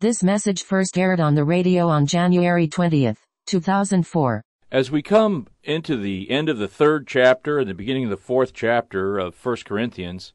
This message first aired on the radio on January 20th, 2004. As we come into the end of the third chapter and the beginning of the fourth chapter of 1 Corinthians,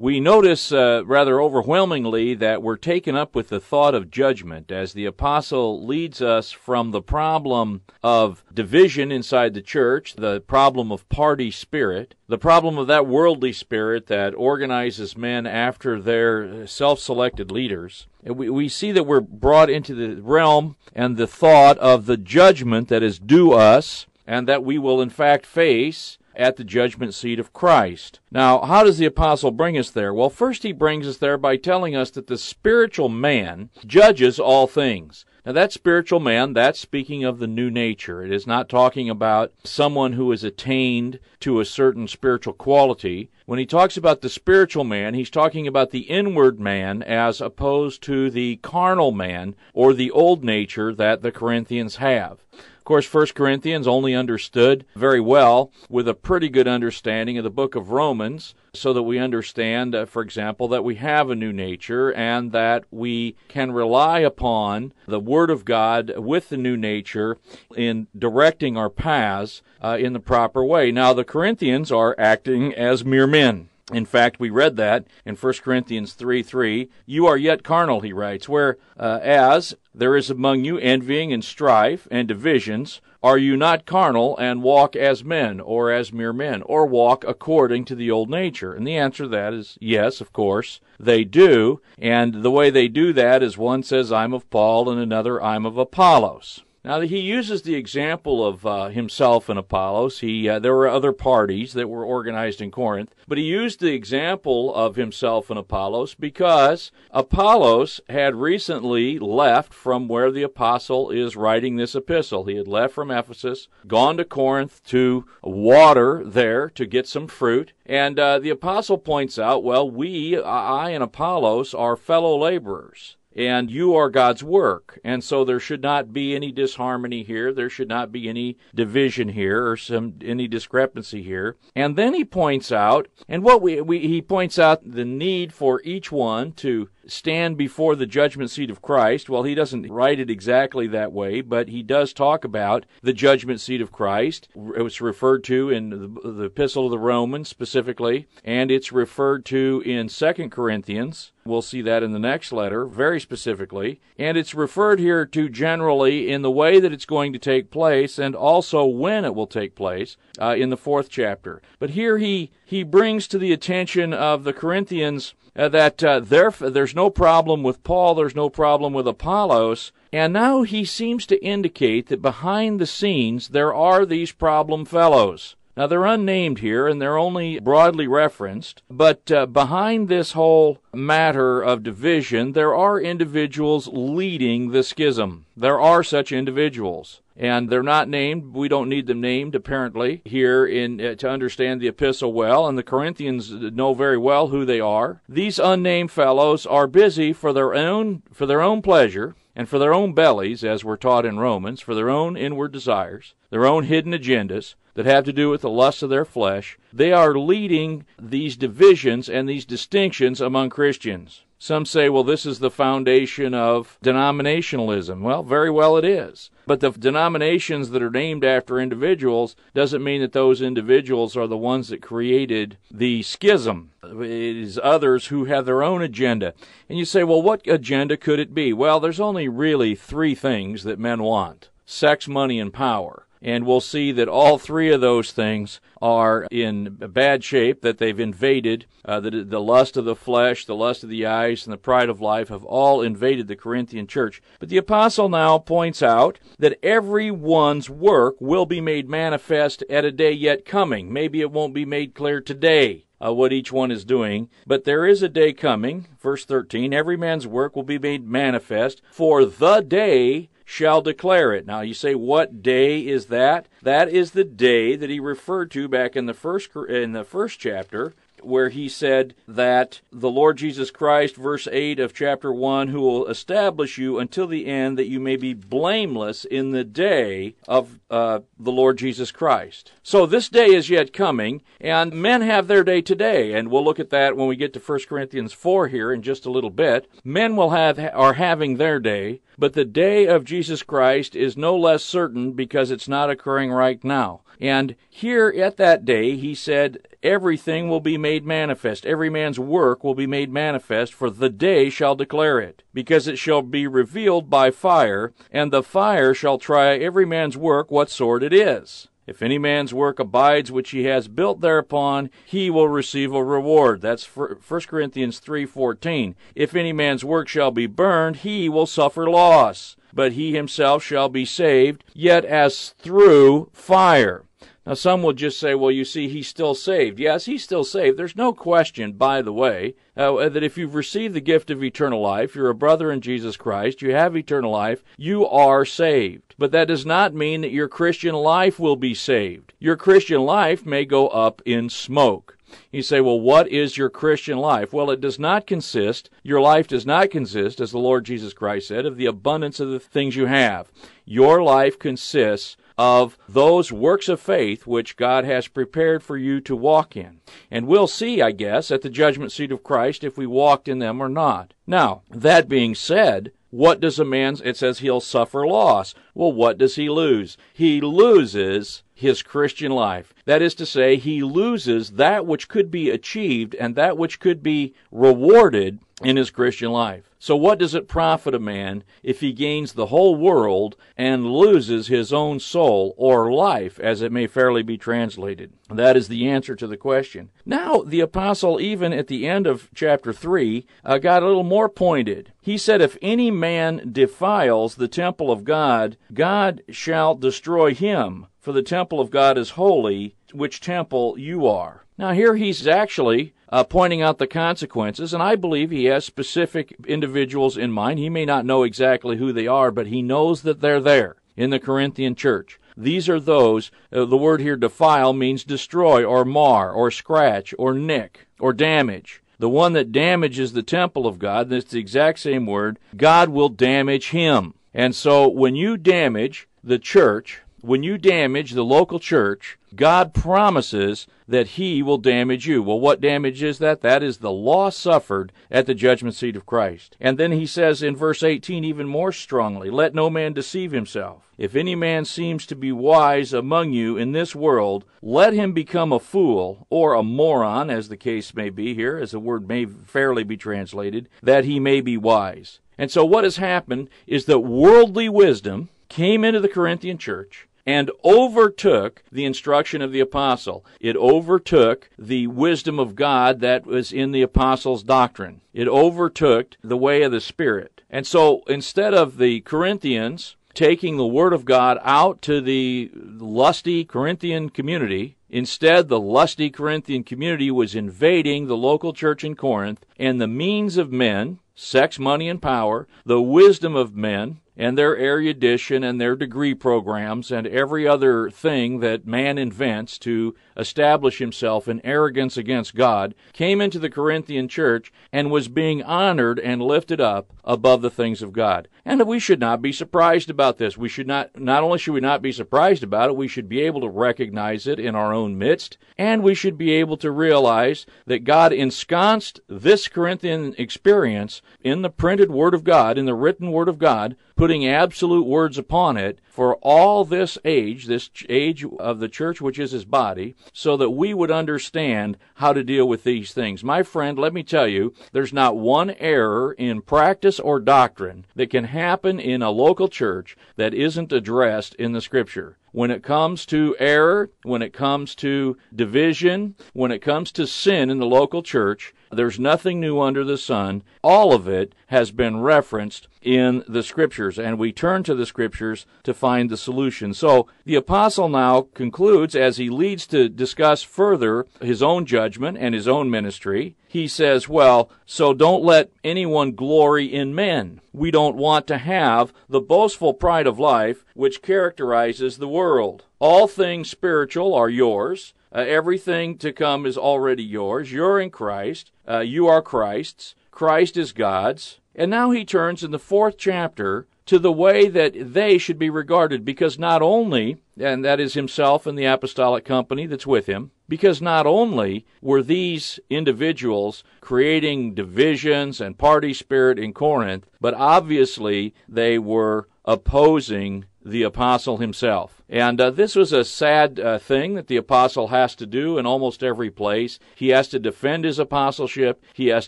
we notice uh, rather overwhelmingly that we're taken up with the thought of judgment as the apostle leads us from the problem of division inside the church, the problem of party spirit, the problem of that worldly spirit that organizes men after their self selected leaders. We, we see that we're brought into the realm and the thought of the judgment that is due us and that we will in fact face at the judgment seat of Christ. Now, how does the apostle bring us there? Well, first he brings us there by telling us that the spiritual man judges all things. Now, that spiritual man, that's speaking of the new nature. It is not talking about someone who has attained to a certain spiritual quality. When he talks about the spiritual man, he's talking about the inward man as opposed to the carnal man or the old nature that the Corinthians have. Of course, 1 Corinthians only understood very well with a pretty good understanding of the book of Romans, so that we understand, uh, for example, that we have a new nature and that we can rely upon the Word of God with the new nature in directing our paths uh, in the proper way. Now, the Corinthians are acting as mere men. In fact, we read that in 1 Corinthians 3 3. You are yet carnal, he writes, where uh, as there is among you envying and strife and divisions, are you not carnal and walk as men or as mere men, or walk according to the old nature? And the answer to that is yes, of course, they do. And the way they do that is one says, I'm of Paul, and another, I'm of Apollos. Now he uses the example of uh, himself and Apollos. He uh, there were other parties that were organized in Corinth, but he used the example of himself and Apollos because Apollos had recently left from where the apostle is writing this epistle. He had left from Ephesus, gone to Corinth to water there to get some fruit, and uh, the apostle points out, well, we, I and Apollos, are fellow laborers and you are God's work. And so there should not be any disharmony here. There should not be any division here or some any discrepancy here. And then he points out, and what we, we he points out the need for each one to stand before the judgment seat of Christ. Well, he doesn't write it exactly that way, but he does talk about the judgment seat of Christ. It's referred to in the, Epistle of the Romans specifically, and it's referred to in Second Corinthians. We'll see that in the next letter, very specifically. And it's referred here to generally in the way that it's going to take place and also when it will take place uh, in the fourth chapter. But here he, he brings to the attention of the Corinthians uh, that uh, there, there's no problem with Paul, there's no problem with Apollos, and now he seems to indicate that behind the scenes there are these problem fellows. Now they're unnamed here and they're only broadly referenced, but uh, behind this whole matter of division, there are individuals leading the schism. There are such individuals and they're not named. We don't need them named apparently here in uh, to understand the epistle well, and the Corinthians know very well who they are. These unnamed fellows are busy for their own for their own pleasure and for their own bellies, as we're taught in Romans, for their own inward desires, their own hidden agendas that have to do with the lust of their flesh. They are leading these divisions and these distinctions among Christians. Some say, well, this is the foundation of denominationalism. Well, very well it is. But the denominations that are named after individuals doesn't mean that those individuals are the ones that created the schism. It is others who have their own agenda. And you say, well, what agenda could it be? Well, there's only really three things that men want sex, money, and power and we'll see that all three of those things are in bad shape, that they've invaded. Uh, the, the lust of the flesh, the lust of the eyes, and the pride of life have all invaded the Corinthian church. But the apostle now points out that every one's work will be made manifest at a day yet coming. Maybe it won't be made clear today. Uh, what each one is doing. But there is a day coming, verse 13, every man's work will be made manifest, for the day shall declare it. Now you say, what day is that? That is the day that he referred to back in the first in the first chapter where he said that the Lord Jesus Christ, verse 8 of chapter 1, who will establish you until the end that you may be blameless in the day of uh, the Lord Jesus Christ. So this day is yet coming, and men have their day today, and we'll look at that when we get to 1 Corinthians 4 here in just a little bit. Men will have are having their day, but the day of Jesus Christ is no less certain because it's not occurring right now. And here at that day, he said, everything will be made manifest. Every man's work will be made manifest, for the day shall declare it. Because it shall be revealed by fire, and the fire shall try every man's work what sort it is. If any man's work abides which he has built thereupon, he will receive a reward. That's 1 Corinthians 3:14. If any man's work shall be burned, he will suffer loss, but he himself shall be saved, yet as through fire. Now, some will just say, well, you see, he's still saved. Yes, he's still saved. There's no question, by the way, uh, that if you've received the gift of eternal life, you're a brother in Jesus Christ, you have eternal life, you are saved. But that does not mean that your Christian life will be saved. Your Christian life may go up in smoke. You say, well, what is your Christian life? Well, it does not consist, your life does not consist, as the Lord Jesus Christ said, of the abundance of the things you have. Your life consists of those works of faith which God has prepared for you to walk in. And we'll see, I guess, at the judgment seat of Christ if we walked in them or not. Now, that being said, what does a man, it says he'll suffer loss. Well, what does he lose? He loses his Christian life. That is to say, he loses that which could be achieved and that which could be rewarded in his Christian life. So, what does it profit a man if he gains the whole world and loses his own soul, or life, as it may fairly be translated? That is the answer to the question. Now, the apostle, even at the end of chapter 3, uh, got a little more pointed. He said, If any man defiles the temple of God, God shall destroy him, for the temple of God is holy, which temple you are. Now, here he's actually uh, pointing out the consequences, and I believe he has specific individuals in mind. He may not know exactly who they are, but he knows that they're there in the Corinthian church. These are those, uh, the word here defile means destroy or mar or scratch or nick or damage. The one that damages the temple of God, that's the exact same word, God will damage him. And so when you damage the church, when you damage the local church, God promises that He will damage you. Well, what damage is that? That is the loss suffered at the judgment seat of Christ. And then He says in verse 18 even more strongly, Let no man deceive himself. If any man seems to be wise among you in this world, let him become a fool, or a moron, as the case may be here, as the word may fairly be translated, that he may be wise. And so what has happened is that worldly wisdom came into the Corinthian church and overtook the instruction of the apostle. It overtook the wisdom of God that was in the apostles' doctrine. It overtook the way of the Spirit. And so instead of the Corinthians taking the Word of God out to the lusty Corinthian community, Instead, the lusty Corinthian community was invading the local church in Corinth, and the means of men, sex, money, and power, the wisdom of men, and their erudition and their degree programs and every other thing that man invents to establish himself in arrogance against God came into the Corinthian church and was being honored and lifted up above the things of God. And we should not be surprised about this. We should not, not only should we not be surprised about it, we should be able to recognize it in our own midst, and we should be able to realize that God ensconced this Corinthian experience in the printed Word of God, in the written Word of God, putting absolute words upon it for all this age, this age of the church which is his body, so that we would understand how to deal with these things. My friend, let me tell you, there's not one error in practice or doctrine that can happen in a local church that isn't addressed in the scripture when it comes to error, when it comes to division, when it comes to sin in the local church, there's nothing new under the sun. All of it has been referenced in the scriptures, and we turn to the scriptures to find the solution. So the apostle now concludes as he leads to discuss further his own judgment and his own ministry. He says, Well, so don't let anyone glory in men. We don't want to have the boastful pride of life which characterizes the world. All things spiritual are yours Uh, everything to come is already yours. You're in Christ. Uh, you are Christ's. Christ is God's. And now he turns in the fourth chapter to the way that they should be regarded, because not only, and that is himself and the apostolic company that's with him, because not only were these individuals creating divisions and party spirit in Corinth, but obviously they were opposing the apostle himself. And uh, this was a sad uh, thing that the apostle has to do in almost every place. He has to defend his apostleship, he has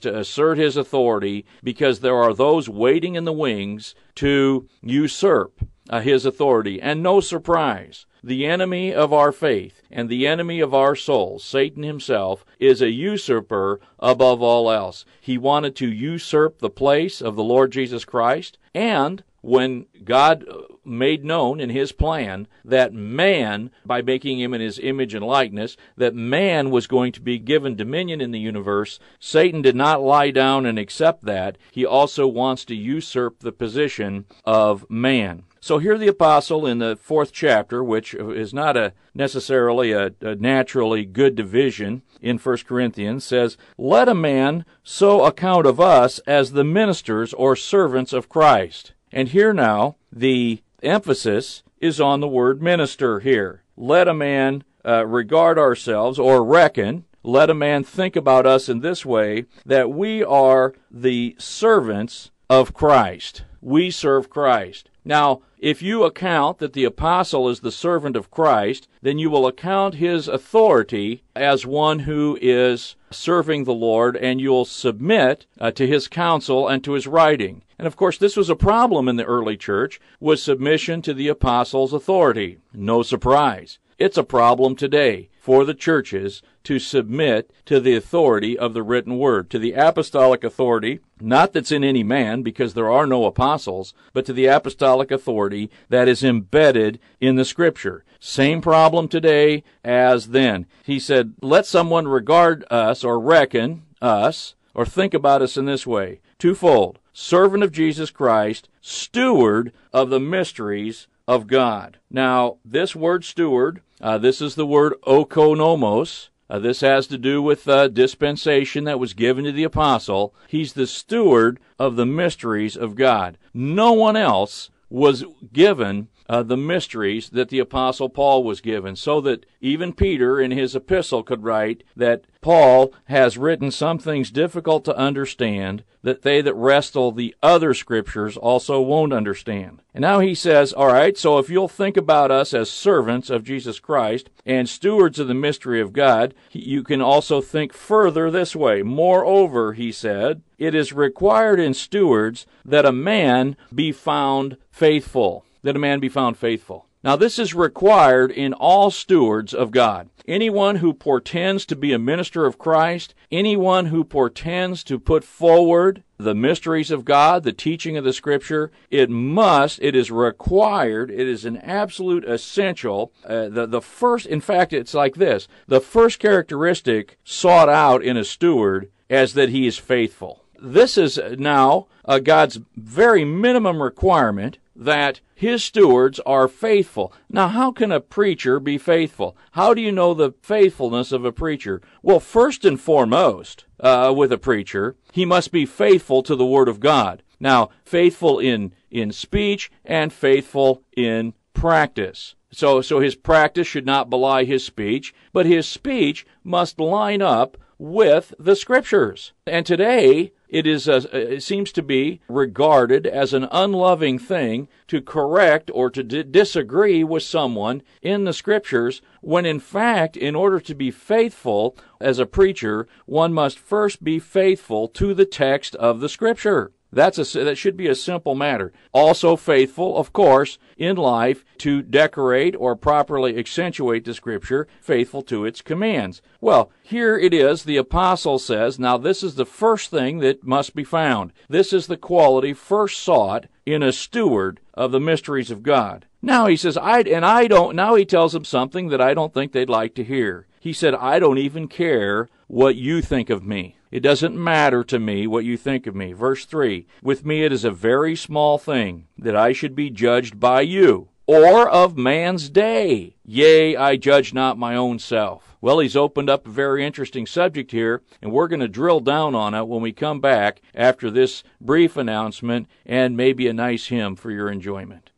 to assert his authority, because there are those waiting in the wings to usurp uh, his authority. And no surprise, the enemy of our faith and the enemy of our souls, Satan himself, is a usurper above all else. He wanted to usurp the place of the Lord Jesus Christ, and when God made known in his plan that man, by making him in his image and likeness, that man was going to be given dominion in the universe, Satan did not lie down and accept that. He also wants to usurp the position of man. So here the apostle in the fourth chapter, which is not a necessarily a, a, naturally good division in 1 Corinthians, says, Let a man so account of us as the ministers or servants of Christ. And here now, the emphasis is on the word minister here. Let a man uh, regard ourselves or reckon, let a man think about us in this way that we are the servants of Christ. We serve Christ. Now, if you account that the apostle is the servant of Christ, then you will account his authority as one who is serving the Lord, and you'll submit uh, to his counsel and to his writing. And of course, this was a problem in the early church, was submission to the apostles' authority. No surprise. It's a problem today for the churches to submit to the authority of the written word, to the apostolic authority, not that's in any man, because there are no apostles, but to the apostolic authority that is embedded in the scripture. Same problem today as then. He said, let someone regard us or reckon us or think about us in this way. Twofold servant of Jesus Christ, steward of the mysteries of God. Now, this word steward, uh, this is the word oikonomos. Uh, this has to do with uh, dispensation that was given to the apostle. He's the steward of the mysteries of God. No one else was given uh, the mysteries that the Apostle Paul was given, so that even Peter in his epistle could write that Paul has written some things difficult to understand that they that wrestle the other scriptures also won't understand. And now he says, all right, so if you'll think about us as servants of Jesus Christ and stewards of the mystery of God, you can also think further this way. Moreover, he said, it is required in stewards that a man be found faithful that a man be found faithful. Now, this is required in all stewards of God. Anyone who portends to be a minister of Christ, anyone who portends to put forward the mysteries of God, the teaching of the Scripture, it must, it is required, it is an absolute essential. Uh, the, the first, in fact, it's like this the first characteristic sought out in a steward as that he is faithful. This is now uh, God's very minimum requirement that his stewards are faithful. Now, how can a preacher be faithful? How do you know the faithfulness of a preacher? Well, first and foremost, uh, with a preacher, he must be faithful to the Word of God. Now, faithful in, in speech and faithful in practice. So, so his practice should not belie his speech, but his speech must line up with the scriptures. And today, it is a, it seems to be regarded as an unloving thing to correct or to d- disagree with someone in the scriptures when in fact in order to be faithful as a preacher one must first be faithful to the text of the scripture that's a, that should be a simple matter. Also faithful, of course, in life to decorate or properly accentuate the scripture, faithful to its commands. Well, here it is, the apostle says, now this is the first thing that must be found. This is the quality first sought in a steward of the mysteries of God. Now he says, I, and I don't, now he tells them something that I don't think they'd like to hear. He said, I don't even care what you think of me. It doesn't matter to me what you think of me. Verse 3 With me it is a very small thing that I should be judged by you, or of man's day. Yea, I judge not my own self. Well, he's opened up a very interesting subject here, and we're going to drill down on it when we come back after this brief announcement and maybe a nice hymn for your enjoyment.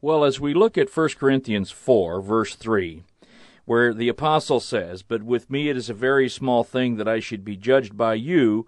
Well, as we look at 1 Corinthians 4, verse 3, where the apostle says, But with me it is a very small thing that I should be judged by you,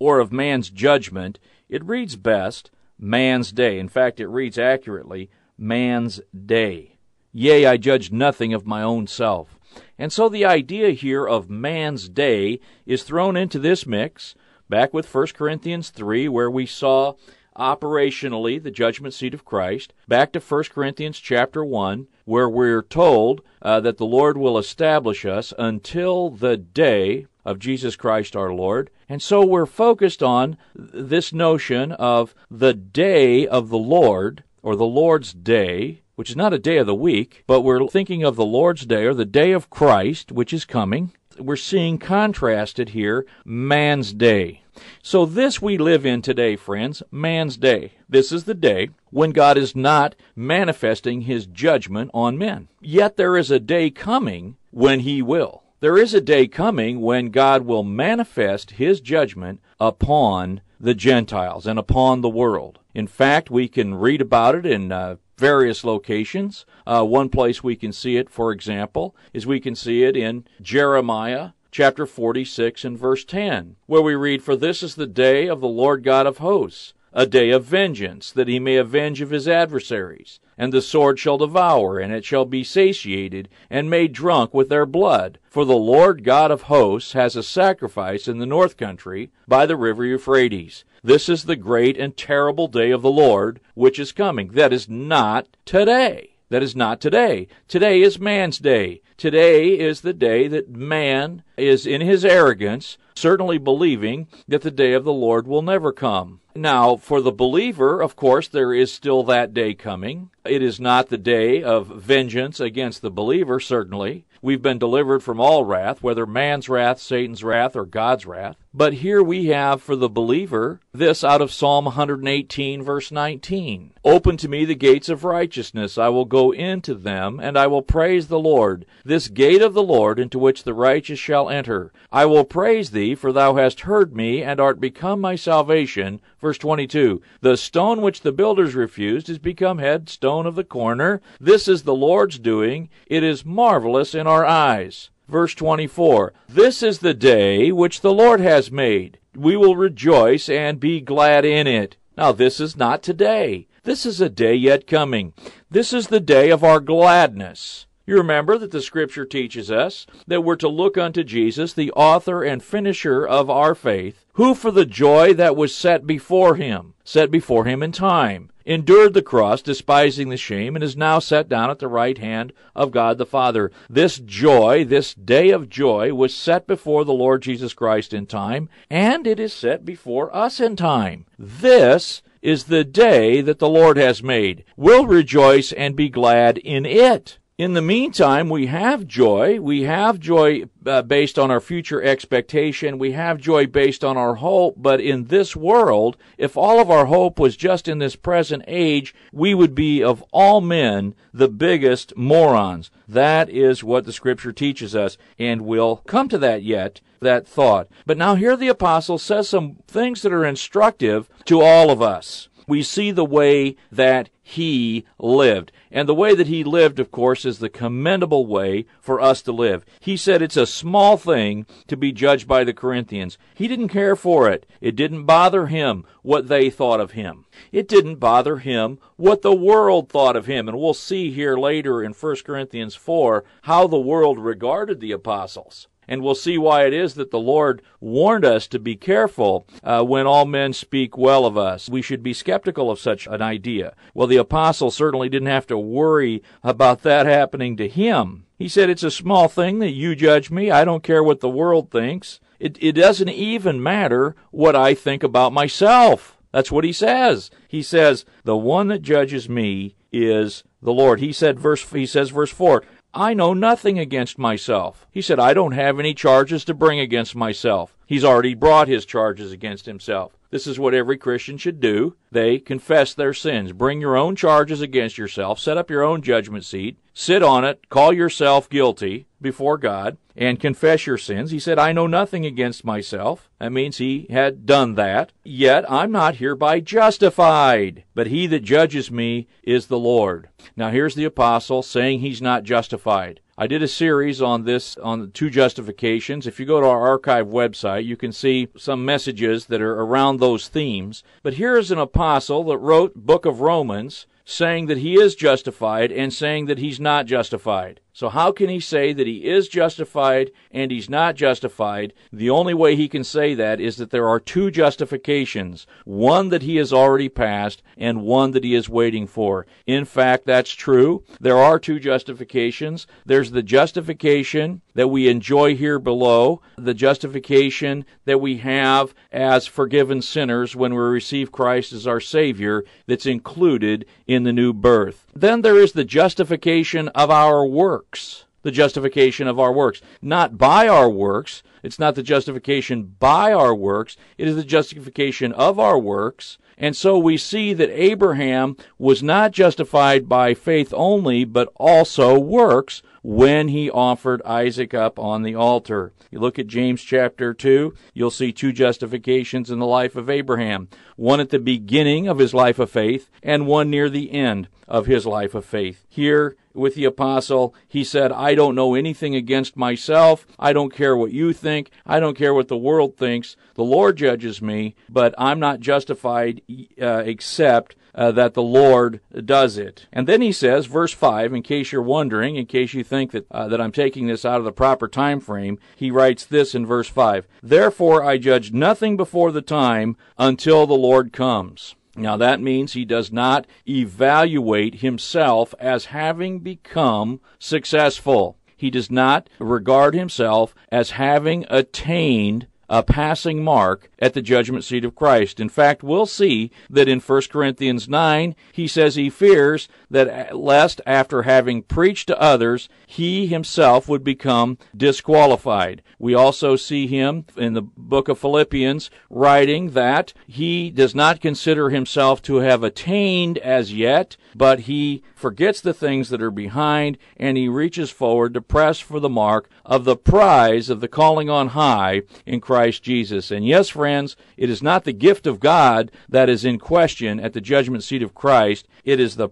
or of man's judgment, it reads best, man's day. In fact, it reads accurately, man's day. Yea, I judge nothing of my own self. And so the idea here of man's day is thrown into this mix, back with 1 Corinthians 3, where we saw operationally the judgment seat of Christ, back to 1 Corinthians chapter 1, where we're told uh, that the Lord will establish us until the day of Jesus Christ our Lord. And so we're focused on this notion of the day of the Lord, or the Lord's day, which is not a day of the week, but we're thinking of the Lord's day or the day of Christ, which is coming. We're seeing contrasted here man's day. So this we live in today, friends, man's day. This is the day when God is not manifesting his judgment on men. Yet there is a day coming when he will. There is a day coming when God will manifest his judgment upon the Gentiles and upon the world. In fact, we can read about it in uh, various locations. Uh, one place we can see it, for example, is we can see it in Jeremiah chapter 46 and verse 10, where we read, For this is the day of the Lord God of hosts, a day of vengeance, that he may avenge of his adversaries. And the sword shall devour, and it shall be satiated, and made drunk with their blood. For the Lord God of hosts has a sacrifice in the north country by the river Euphrates. This is the great and terrible day of the Lord, which is coming. That is not today. That is not today. Today is man's day. Today is the day that man is in his arrogance, certainly believing that the day of the Lord will never come. Now, for the believer, of course, there is still that day coming. It is not the day of vengeance against the believer, certainly. We've been delivered from all wrath, whether man's wrath, Satan's wrath, or God's wrath. But here we have for the believer this out of Psalm 118, verse 19. Open to me the gates of righteousness. I will go into them, and I will praise the Lord. This gate of the Lord into which the righteous shall enter. I will praise thee, for thou hast heard me, and art become my salvation. Verse 22. The stone which the builders refused is become headstone of the corner. This is the Lord's doing. It is marvelous in our eyes. Verse 24 This is the day which the Lord has made. We will rejoice and be glad in it. Now, this is not today. This is a day yet coming. This is the day of our gladness. You remember that the scripture teaches us that we're to look unto Jesus, the author and finisher of our faith, who for the joy that was set before him, set before him in time, endured the cross, despising the shame, and is now set down at the right hand of God the Father. This joy, this day of joy, was set before the Lord Jesus Christ in time, and it is set before us in time. This is the day that the Lord has made. We'll rejoice and be glad in it. In the meantime, we have joy. We have joy uh, based on our future expectation. We have joy based on our hope. But in this world, if all of our hope was just in this present age, we would be of all men the biggest morons. That is what the scripture teaches us. And we'll come to that yet, that thought. But now here the apostle says some things that are instructive to all of us we see the way that he lived. And the way that he lived, of course, is the commendable way for us to live. He said it's a small thing to be judged by the Corinthians. He didn't care for it. It didn't bother him what they thought of him. It didn't bother him what the world thought of him. And we'll see here later in 1 Corinthians 4 how the world regarded the apostles and we'll see why it is that the Lord warned us to be careful uh, when all men speak well of us. We should be skeptical of such an idea. Well, the apostle certainly didn't have to worry about that happening to him. He said, It's a small thing that you judge me. I don't care what the world thinks. It, it doesn't even matter what I think about myself. That's what he says. He says, The one that judges me is the Lord. He said verse he says verse 4, I know nothing against myself. He said, I don't have any charges to bring against myself. He's already brought his charges against himself. This is what every Christian should do. They confess their sins. Bring your own charges against yourself. Set up your own judgment seat. Sit on it. Call yourself guilty before God and confess your sins. He said, I know nothing against myself. That means he had done that. Yet I'm not hereby justified. But he that judges me is the Lord. Now here's the apostle saying he's not justified. I did a series on this, on two justifications. If you go to our archive website, you can see some messages that are around those themes. But here is an apostle that wrote Book of Romans saying that he is justified and saying that he's not justified. So how can he say that he is justified and he's not justified? The only way he can say that is that there are two justifications, one that he has already passed and one that he is waiting for. In fact, that's true. There are two justifications. There's the justification that we enjoy here below, the justification that we have as forgiven sinners when we receive Christ as our Savior that's included in the new birth. Then there is the justification of our works. The justification of our works. Not by our works. It's not the justification by our works. It is the justification of our works. And so we see that Abraham was not justified by faith only, but also works when he offered Isaac up on the altar. You look at James chapter 2, you'll see two justifications in the life of Abraham one at the beginning of his life of faith, and one near the end of his life of faith. Here, with the apostle, he said, I don't know anything against myself. I don't care what you think. I don't care what the world thinks. The Lord judges me, but I'm not justified uh, except uh, that the Lord does it. And then he says, verse 5, in case you're wondering, in case you think that, uh, that I'm taking this out of the proper time frame, he writes this in verse 5 Therefore I judge nothing before the time until the Lord comes. Now that means he does not evaluate himself as having become successful. He does not regard himself as having attained a passing mark at the judgment seat of Christ. In fact, we'll see that in 1 Corinthians 9, he says he fears that lest after having preached to others, he himself would become disqualified. We also see him in the book of Philippians writing that he does not consider himself to have attained as yet, but he forgets the things that are behind and he reaches forward to press for the mark of the prize of the calling on high in Christ Jesus. And yes, friends, it is not the gift of God that is in question at the judgment seat of Christ. It is the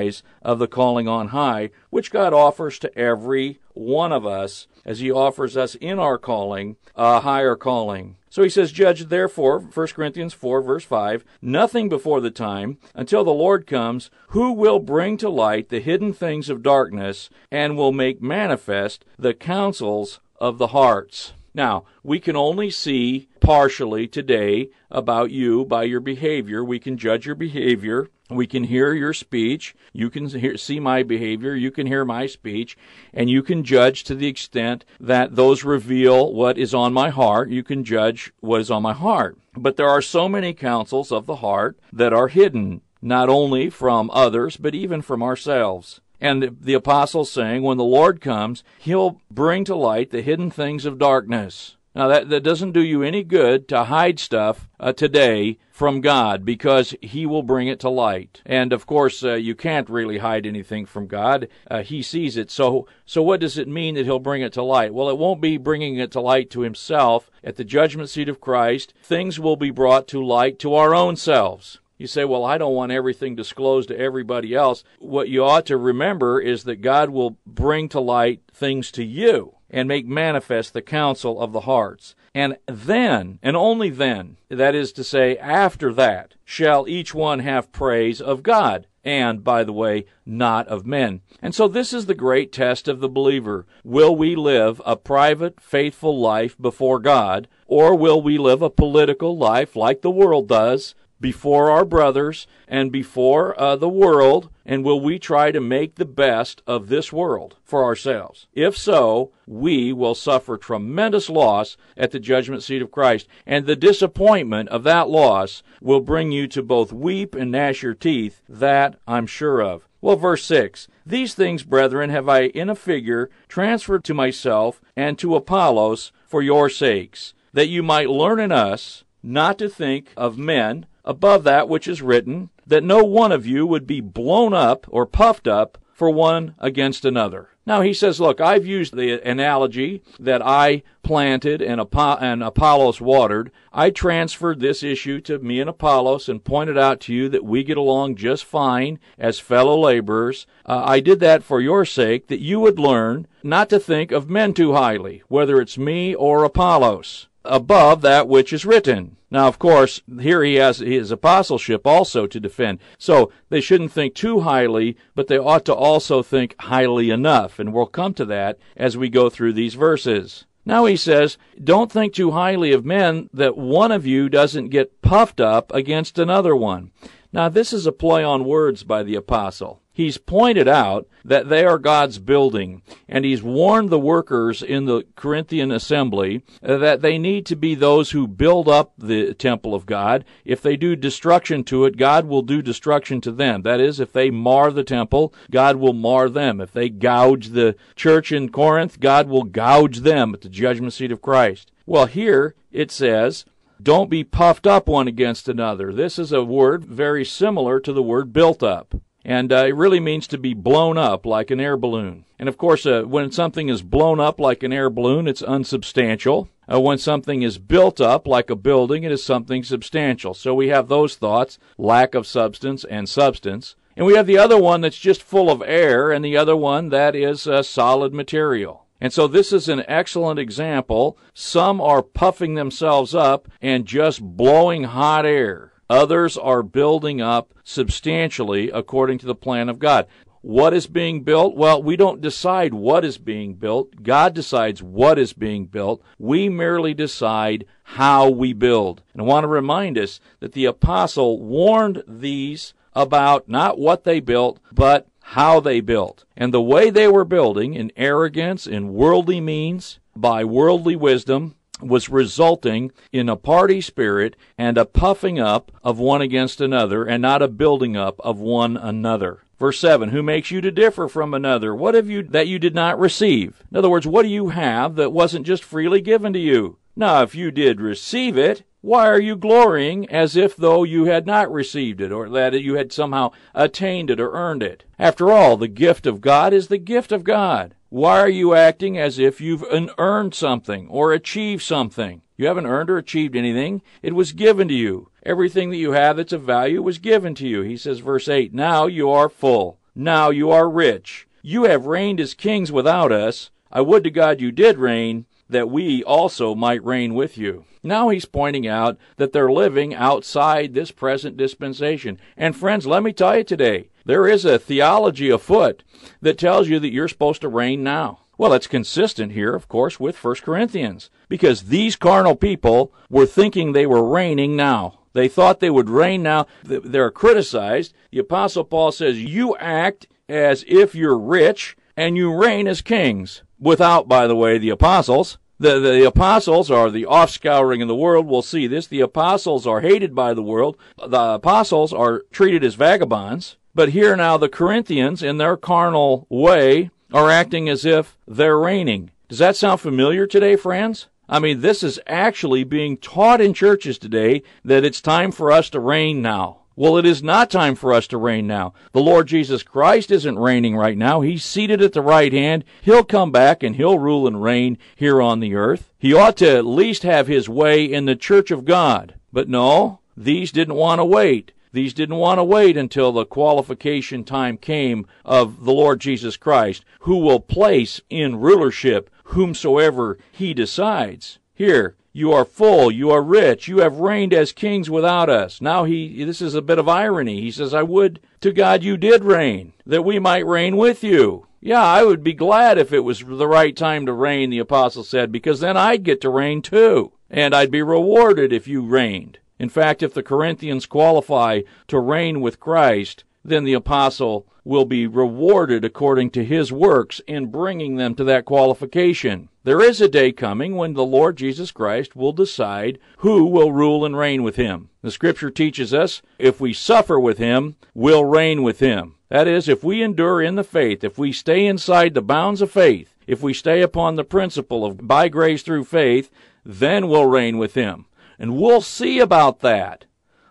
prize of the calling on high, which God offers to every one of us as he offers us in our calling a higher calling. So he says, Judge therefore, 1 Corinthians 4, verse 5, nothing before the time, until the Lord comes, who will bring to light the hidden things of darkness, and will make manifest the counsels of the hearts. Now, we can only see partially today about you by your behavior. We can judge your behavior. We can hear your speech. You can hear, see my behavior. You can hear my speech. And you can judge to the extent that those reveal what is on my heart. You can judge what is on my heart. But there are so many counsels of the heart that are hidden, not only from others, but even from ourselves. And the apostle saying, when the Lord comes, he'll bring to light the hidden things of darkness. Now, that, that doesn't do you any good to hide stuff uh, today from God because He will bring it to light. And of course, uh, you can't really hide anything from God. Uh, he sees it. So, so what does it mean that He'll bring it to light? Well, it won't be bringing it to light to Himself. At the judgment seat of Christ, things will be brought to light to our own selves. You say, well, I don't want everything disclosed to everybody else. What you ought to remember is that God will bring to light things to you and make manifest the counsel of the hearts. And then, and only then, that is to say, after that, shall each one have praise of God, and, by the way, not of men. And so this is the great test of the believer. Will we live a private, faithful life before God, or will we live a political life like the world does, before our brothers and before uh, the world, and will we try to make the best of this world for ourselves? If so, we will suffer tremendous loss at the judgment seat of Christ, and the disappointment of that loss will bring you to both weep and gnash your teeth. That I'm sure of. Well, verse 6 These things, brethren, have I in a figure transferred to myself and to Apollos for your sakes, that you might learn in us not to think of men above that which is written, that no one of you would be blown up or puffed up for one against another. Now he says, look, I've used the analogy that I planted and, and, Apollos watered. I transferred this issue to me and Apollos and pointed out to you that we get along just fine as fellow laborers. Uh, I did that for your sake, that you would learn not to think of men too highly, whether it's me or Apollos above that which is written. Now, of course, here he has his apostleship also to defend. So they shouldn't think too highly, but they ought to also think highly enough. And we'll come to that as we go through these verses. Now he says, Don't think too highly of men that one of you doesn't get puffed up against another one. Now, this is a play on words by the apostle. He's pointed out that they are God's building, and he's warned the workers in the Corinthian assembly that they need to be those who build up the temple of God. If they do destruction to it, God will do destruction to them. That is, if they mar the temple, God will mar them. If they gouge the church in Corinth, God will gouge them at the judgment seat of Christ. Well, here it says, don't be puffed up one against another. This is a word very similar to the word built up. And uh, it really means to be blown up like an air balloon. And of course, uh, when something is blown up like an air balloon, it's unsubstantial. Uh, when something is built up like a building, it is something substantial. So we have those thoughts lack of substance and substance. And we have the other one that's just full of air, and the other one that is uh, solid material. And so this is an excellent example. Some are puffing themselves up and just blowing hot air. Others are building up substantially according to the plan of God. What is being built? Well, we don't decide what is being built. God decides what is being built. We merely decide how we build. And I want to remind us that the apostle warned these about not what they built, but how they built. And the way they were building in arrogance, in worldly means, by worldly wisdom, was resulting in a party spirit and a puffing up of one against another and not a building up of one another. Verse 7 Who makes you to differ from another? What have you that you did not receive? In other words, what do you have that wasn't just freely given to you? Now, if you did receive it, why are you glorying as if though you had not received it, or that you had somehow attained it or earned it? After all, the gift of God is the gift of God. Why are you acting as if you've earned something or achieved something? You haven't earned or achieved anything. It was given to you. Everything that you have that's of value was given to you. He says, verse 8, Now you are full. Now you are rich. You have reigned as kings without us. I would to God you did reign, that we also might reign with you. Now he's pointing out that they're living outside this present dispensation. And friends, let me tell you today, there is a theology afoot that tells you that you're supposed to reign now. Well, it's consistent here, of course, with 1 Corinthians, because these carnal people were thinking they were reigning now. They thought they would reign now. They're criticized. The Apostle Paul says, You act as if you're rich and you reign as kings. Without, by the way, the apostles. The, the apostles are the offscouring in the world. We'll see this. The apostles are hated by the world. The apostles are treated as vagabonds. But here now the Corinthians, in their carnal way, are acting as if they're reigning. Does that sound familiar today, friends? I mean, this is actually being taught in churches today that it's time for us to reign now. Well, it is not time for us to reign now. The Lord Jesus Christ isn't reigning right now. He's seated at the right hand. He'll come back and he'll rule and reign here on the earth. He ought to at least have his way in the church of God. But no, these didn't want to wait. These didn't want to wait until the qualification time came of the Lord Jesus Christ, who will place in rulership whomsoever he decides. Here, you are full, you are rich, you have reigned as kings without us. Now he, this is a bit of irony. He says, I would to God you did reign, that we might reign with you. Yeah, I would be glad if it was the right time to reign, the apostle said, because then I'd get to reign too. And I'd be rewarded if you reigned. In fact, if the Corinthians qualify to reign with Christ, then the apostle will be rewarded according to his works in bringing them to that qualification. There is a day coming when the Lord Jesus Christ will decide who will rule and reign with him. The scripture teaches us if we suffer with him, we'll reign with him. That is, if we endure in the faith, if we stay inside the bounds of faith, if we stay upon the principle of by grace through faith, then we'll reign with him. And we'll see about that.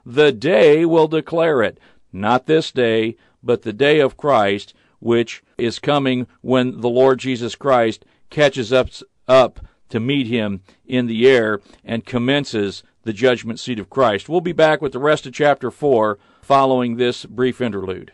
The day will declare it. Not this day, but the day of Christ, which is coming when the Lord Jesus Christ catches up, up to meet him in the air and commences the judgment seat of Christ. We'll be back with the rest of chapter 4 following this brief interlude.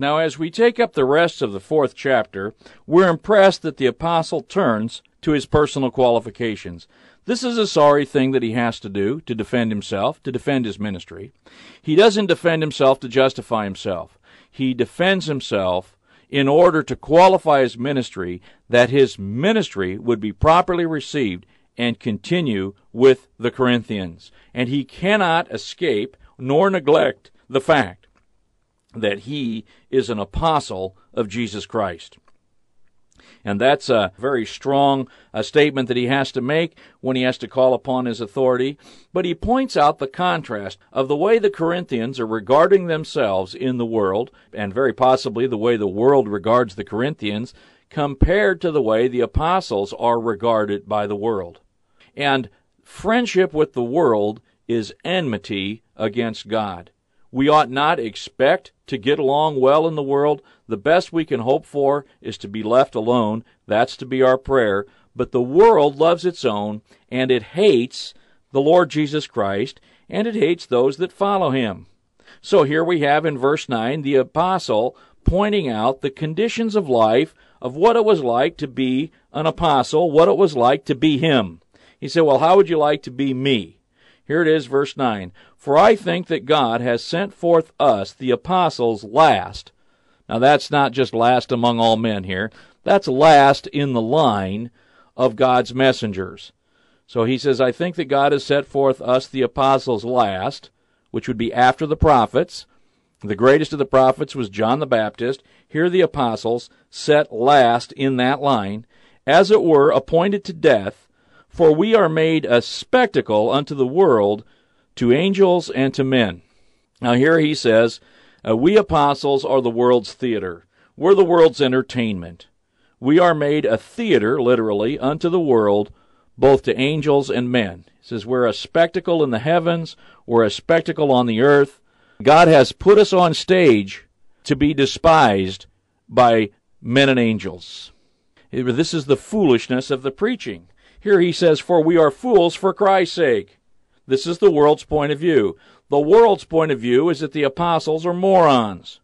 Now, as we take up the rest of the fourth chapter, we're impressed that the apostle turns to his personal qualifications. This is a sorry thing that he has to do to defend himself, to defend his ministry. He doesn't defend himself to justify himself. He defends himself in order to qualify his ministry that his ministry would be properly received and continue with the Corinthians. And he cannot escape nor neglect the fact that he is an apostle of Jesus Christ. And that's a very strong uh, statement that he has to make when he has to call upon his authority. But he points out the contrast of the way the Corinthians are regarding themselves in the world, and very possibly the way the world regards the Corinthians, compared to the way the apostles are regarded by the world. And friendship with the world is enmity against God. We ought not expect to get along well in the world. The best we can hope for is to be left alone. That's to be our prayer. But the world loves its own, and it hates the Lord Jesus Christ, and it hates those that follow him. So here we have in verse 9 the apostle pointing out the conditions of life of what it was like to be an apostle, what it was like to be him. He said, Well, how would you like to be me? Here it is, verse 9. For I think that God has sent forth us, the apostles, last. Now that's not just last among all men here. That's last in the line of God's messengers. So he says, I think that God has set forth us, the apostles, last, which would be after the prophets. The greatest of the prophets was John the Baptist. Here the apostles, set last in that line, as it were, appointed to death, for we are made a spectacle unto the world, to angels and to men. Now, here he says, uh, We apostles are the world's theater. We're the world's entertainment. We are made a theater, literally, unto the world, both to angels and men. He says, We're a spectacle in the heavens, we're a spectacle on the earth. God has put us on stage to be despised by men and angels. This is the foolishness of the preaching. Here he says, For we are fools for Christ's sake. This is the world's point of view. The world's point of view is that the apostles are morons.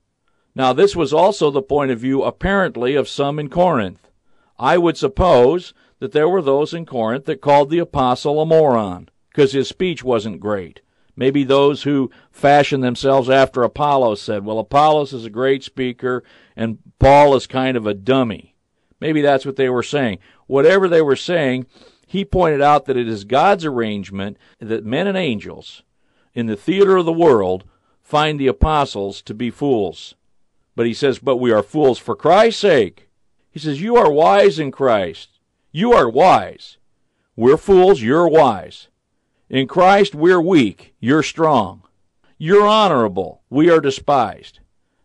Now, this was also the point of view, apparently, of some in Corinth. I would suppose that there were those in Corinth that called the apostle a moron, because his speech wasn't great. Maybe those who fashioned themselves after Apollos said, well, Apollos is a great speaker and Paul is kind of a dummy. Maybe that's what they were saying whatever they were saying, he pointed out that it is God's arrangement that men and angels in the theater of the world find the apostles to be fools. But he says, But we are fools for Christ's sake. He says, You are wise in Christ. You are wise. We're fools, you're wise. In Christ, we're weak, you're strong. You're honorable, we are despised.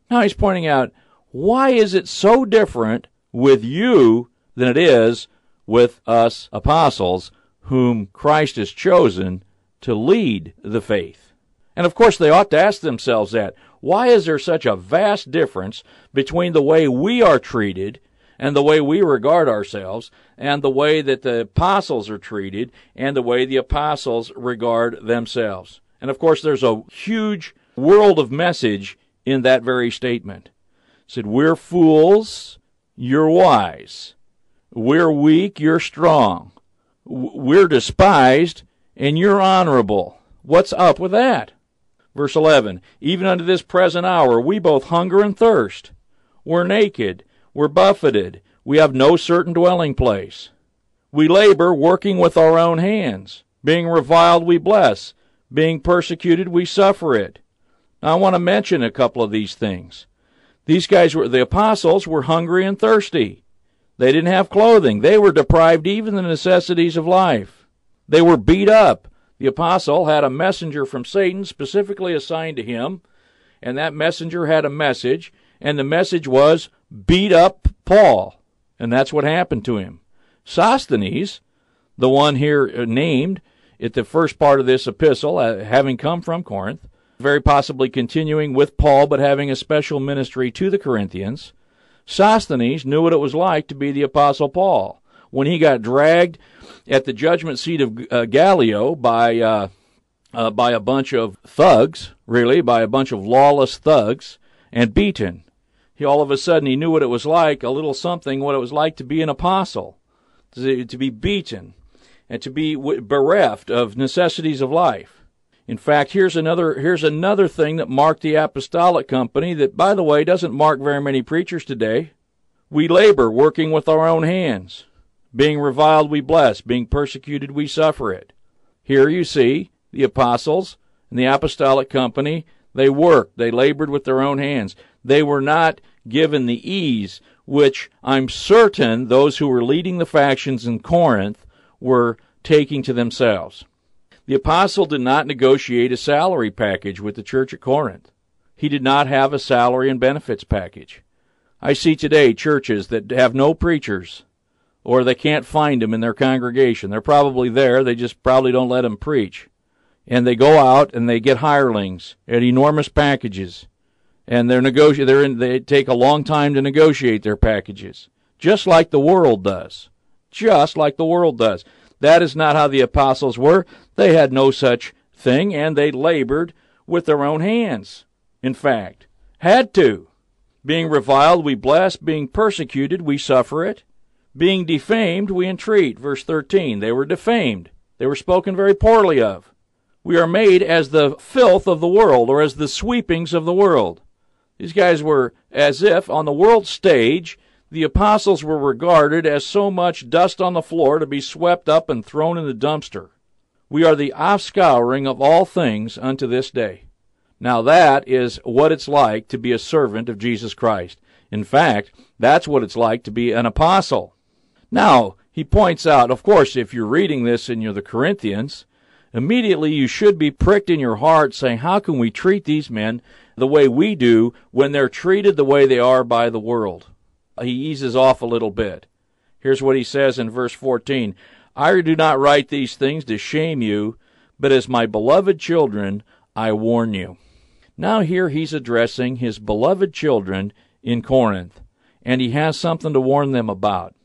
Now he's pointing out, why is it so different with you than it is with us apostles, whom Christ has chosen to lead the faith. And of course, they ought to ask themselves that. Why is there such a vast difference between the way we are treated and the way we regard ourselves and the way that the apostles are treated and the way the apostles regard themselves? And of course, there's a huge world of message in that very statement. It said, We're fools, you're wise. We're weak, you're strong. We're despised, and you're honorable. What's up with that? Verse 11 Even unto this present hour we both hunger and thirst. We're naked, we're buffeted, we have no certain dwelling place. We labor, working with our own hands. Being reviled, we bless. Being persecuted, we suffer it. Now, I want to mention a couple of these things. These guys were, the apostles were hungry and thirsty. They didn't have clothing. They were deprived even the necessities of life. They were beat up. The apostle had a messenger from Satan specifically assigned to him and that messenger had a message, and the message was beat up Paul. And that's what happened to him. Sosthenes, the one here uh, named at the first part of this epistle, uh, having come from Corinth, very possibly continuing with Paul, but having a special ministry to the Corinthians, Sosthenes knew what it was like to be the Apostle Paul. When he got dragged at the judgment seat of uh, Gallio by uh, uh, by a bunch of thugs, really, by a bunch of lawless thugs, and beaten, he all of a sudden he knew what it was like, a little something, what it was like to be an apostle, to, to be beaten, and to be bereft of necessities of life. In fact, here's another here's another thing that marked the apostolic company that by the way doesn't mark very many preachers today. We labor working with our own hands. Being reviled we bless, being persecuted we suffer it. Here you see the apostles and the apostolic company, they worked, they labored with their own hands. They were not given the ease which I'm certain those who were leading the factions in Corinth were taking to themselves. The apostle did not negotiate a salary package with the church at Corinth. He did not have a salary and benefits package. I see today churches that have no preachers or they can't find them in their congregation. They're probably there, they just probably don't let them preach. And they go out and they get hirelings at enormous packages. And they're negoti- they're in, they take a long time to negotiate their packages, just like the world does. Just like the world does. That is not how the apostles were. They had no such thing, and they labored with their own hands. In fact, had to. Being reviled, we bless. Being persecuted, we suffer it. Being defamed, we entreat. Verse 13. They were defamed. They were spoken very poorly of. We are made as the filth of the world, or as the sweepings of the world. These guys were as if on the world stage the apostles were regarded as so much dust on the floor to be swept up and thrown in the dumpster. We are the offscouring of all things unto this day. Now that is what it's like to be a servant of Jesus Christ. In fact, that's what it's like to be an apostle. Now, he points out, of course, if you're reading this and you're the Corinthians, immediately you should be pricked in your heart saying, how can we treat these men the way we do when they're treated the way they are by the world? he eases off a little bit. Here's what he says in verse 14 I do not write these things to shame you, but as my beloved children, I warn you. Now, here he's addressing his beloved children in Corinth, and he has something to warn them about.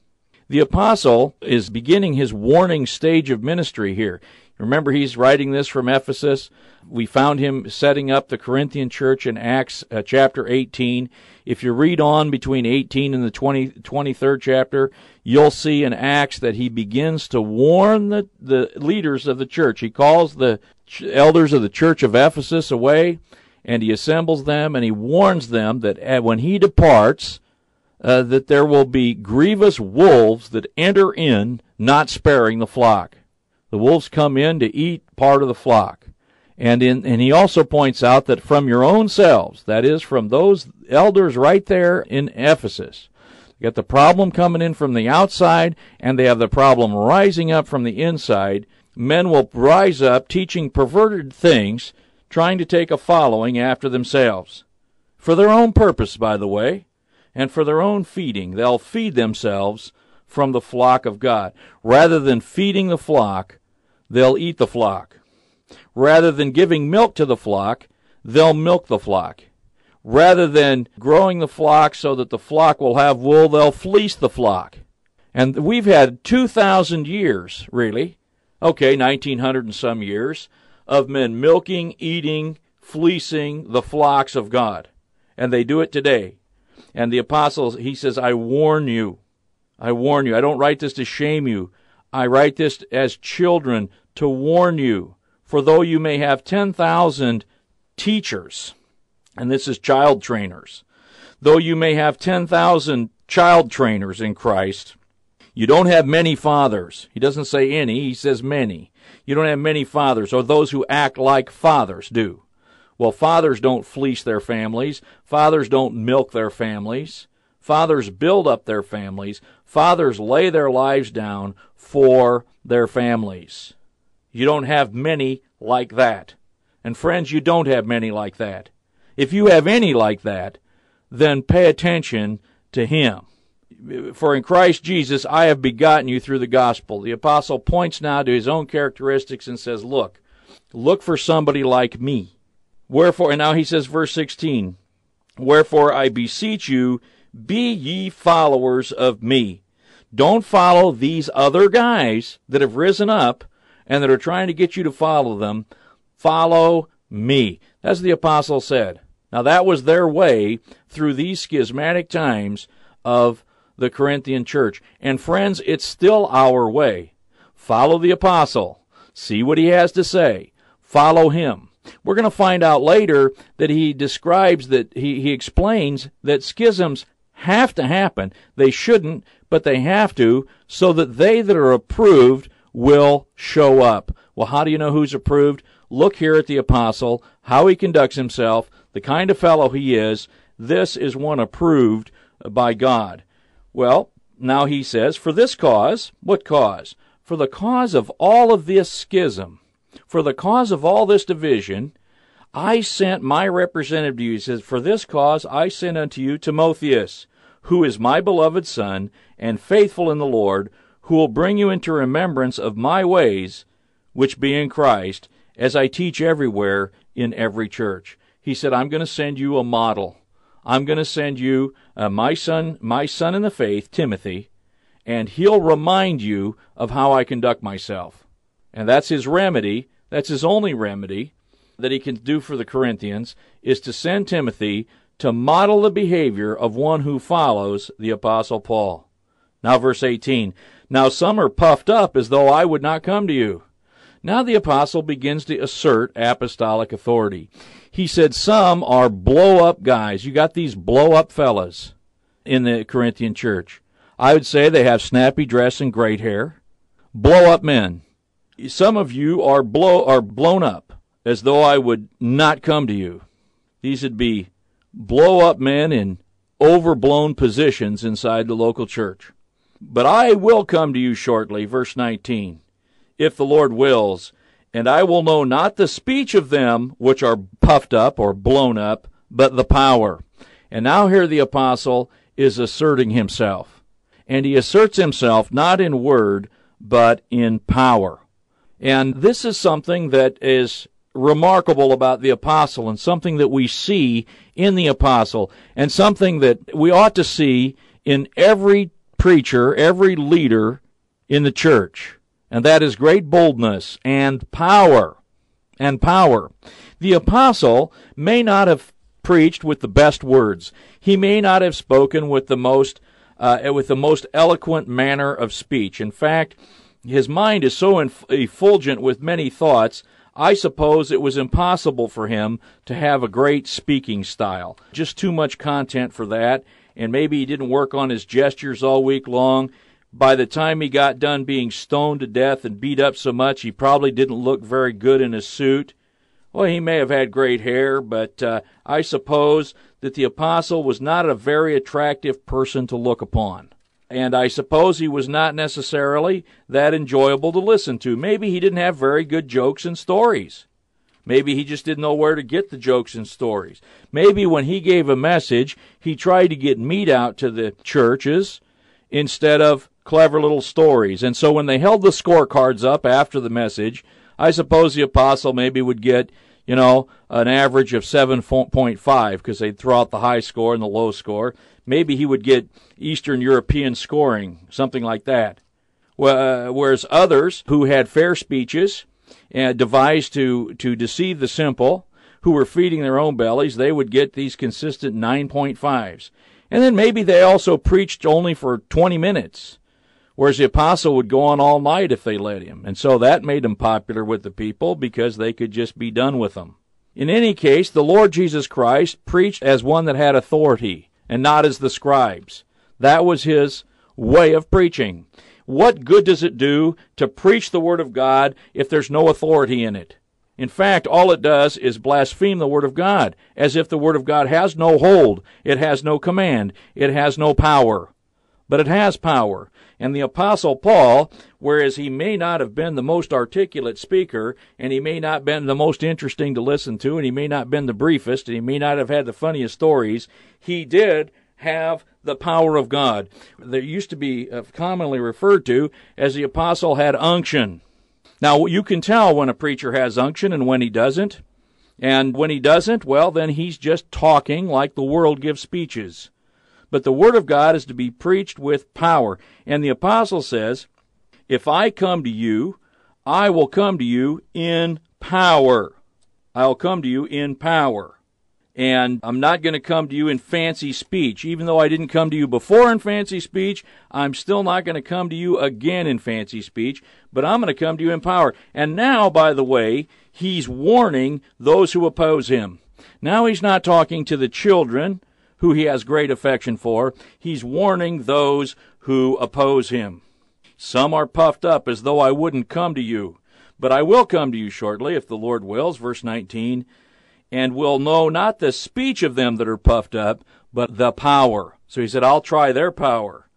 The apostle is beginning his warning stage of ministry here. Remember, he's writing this from Ephesus. We found him setting up the Corinthian church in Acts uh, chapter 18. If you read on between 18 and the 20, 23rd chapter, you'll see in Acts that he begins to warn the, the leaders of the church. He calls the elders of the church of Ephesus away and he assembles them and he warns them that uh, when he departs, uh, that there will be grievous wolves that enter in, not sparing the flock. The wolves come in to eat part of the flock. And in, and he also points out that from your own selves, that is from those elders right there in Ephesus, you got the problem coming in from the outside and they have the problem rising up from the inside. Men will rise up teaching perverted things, trying to take a following after themselves. For their own purpose, by the way, and for their own feeding. They'll feed themselves from the flock of God. Rather than feeding the flock, they'll eat the flock. Rather than giving milk to the flock, they'll milk the flock. Rather than growing the flock so that the flock will have wool, they'll fleece the flock. And we've had 2,000 years, really, okay, 1900 and some years, of men milking, eating, fleecing the flocks of God. And they do it today. And the apostles, he says, I warn you. I warn you. I don't write this to shame you. I write this as children to warn you. For though you may have 10,000 teachers, and this is child trainers, though you may have 10,000 child trainers in Christ, you don't have many fathers. He doesn't say any, he says many. You don't have many fathers, or those who act like fathers do. Well, fathers don't fleece their families. Fathers don't milk their families. Fathers build up their families. Fathers lay their lives down for their families. You don't have many like that. And friends, you don't have many like that. if you have any like that, then pay attention to him. For in Christ Jesus I have begotten you through the gospel. The apostle points now to his own characteristics and says, Look, look for somebody like me. Wherefore, and now he says, verse 16, Wherefore I beseech you, be ye followers of me. Don't follow these other guys that have risen up and that are trying to get you to follow them. Follow me. As the apostle said. Now that was their way through these schismatic times of the Corinthian church. And friends, it's still our way. Follow the apostle. See what he has to say. Follow him. We're going to find out later that he describes that he, he explains that schisms have to happen. They shouldn't, but they have to, so that they that are approved will show up. Well, how do you know who's approved? Look here at the apostle, how he conducts himself, the kind of fellow he is. This is one approved by God. Well, now he says, For this cause, what cause? For the cause of all of this schism, for the cause of all this division, I sent my representative to you. He says, For this cause I sent unto you Timotheus, who is my beloved son, and faithful in the Lord, who will bring you into remembrance of my ways, which be in Christ, as I teach everywhere in every church. He said, I'm going to send you a model. I'm going to send you uh, my son, my son in the faith, Timothy, and he'll remind you of how I conduct myself. And that's his remedy. That's his only remedy that he can do for the Corinthians is to send Timothy to model the behavior of one who follows the apostle Paul. Now verse 18. Now some are puffed up as though I would not come to you. Now the apostle begins to assert apostolic authority. He said some are blow up guys. You got these blow up fellas in the Corinthian church. I would say they have snappy dress and great hair. Blow up men. Some of you are blow are blown up as though I would not come to you. These would be blow up men in overblown positions inside the local church. But I will come to you shortly, verse 19, if the Lord wills, and I will know not the speech of them which are puffed up or blown up, but the power. And now here the apostle is asserting himself. And he asserts himself not in word, but in power. And this is something that is remarkable about the apostle and something that we see in the apostle and something that we ought to see in every preacher, every leader in the church. And that is great boldness and power. And power. The apostle may not have preached with the best words. He may not have spoken with the most uh, with the most eloquent manner of speech. In fact, his mind is so effulgent with many thoughts I suppose it was impossible for him to have a great speaking style. Just too much content for that, and maybe he didn't work on his gestures all week long. By the time he got done being stoned to death and beat up so much, he probably didn't look very good in his suit. Well, he may have had great hair, but uh, I suppose that the apostle was not a very attractive person to look upon and I suppose he was not necessarily that enjoyable to listen to. Maybe he didn't have very good jokes and stories. Maybe he just didn't know where to get the jokes and stories. Maybe when he gave a message, he tried to get meat out to the churches instead of clever little stories. And so when they held the scorecards up after the message, I suppose the apostle maybe would get, you know, an average of 7.5 because they'd throw out the high score and the low score maybe he would get Eastern European scoring, something like that. Uh, whereas others who had fair speeches and uh, devised to, to deceive the simple, who were feeding their own bellies, they would get these consistent 9.5s. And then maybe they also preached only for 20 minutes, whereas the apostle would go on all night if they let him. And so that made him popular with the people because they could just be done with them. In any case, the Lord Jesus Christ preached as one that had authority and not as the scribes. That was his way of preaching. What good does it do to preach the Word of God if there's no authority in it? In fact, all it does is blaspheme the Word of God, as if the Word of God has no hold, it has no command, it has no power. But it has power. And the Apostle Paul, whereas he may not have been the most articulate speaker, and he may not have been the most interesting to listen to, and he may not have been the briefest, and he may not have had the funniest stories, he did have the power of God. That used to be uh, commonly referred to as the apostle had unction. Now, you can tell when a preacher has unction and when he doesn't. And when he doesn't, well, then he's just talking like the world gives speeches. But the Word of God is to be preached with power. And the apostle says, If I come to you, I will come to you in power. I'll come to you in power. And I'm not going to come to you in fancy speech. Even though I didn't come to you before in fancy speech, I'm still not going to come to you again in fancy speech, but I'm going to come to you in power. And now, by the way, he's warning those who oppose him. Now he's not talking to the children who he has great affection for. He's warning those who oppose him. Some are puffed up as though I wouldn't come to you, but I will come to you shortly if the Lord wills. Verse 19 and will know not the speech of them that are puffed up, but the power. So he said, I'll try their power.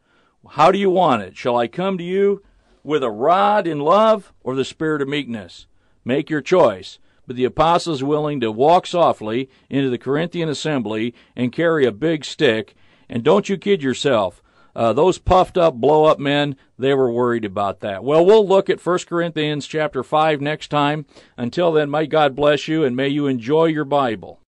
How do you want it? Shall I come to you with a rod in love or the spirit of meekness? Make your choice. But the apostle is willing to walk softly into the Corinthian assembly and carry a big stick. And don't you kid yourself. Uh, those puffed up, blow up men, they were worried about that. Well, we'll look at 1 Corinthians chapter 5 next time. Until then, may God bless you and may you enjoy your Bible.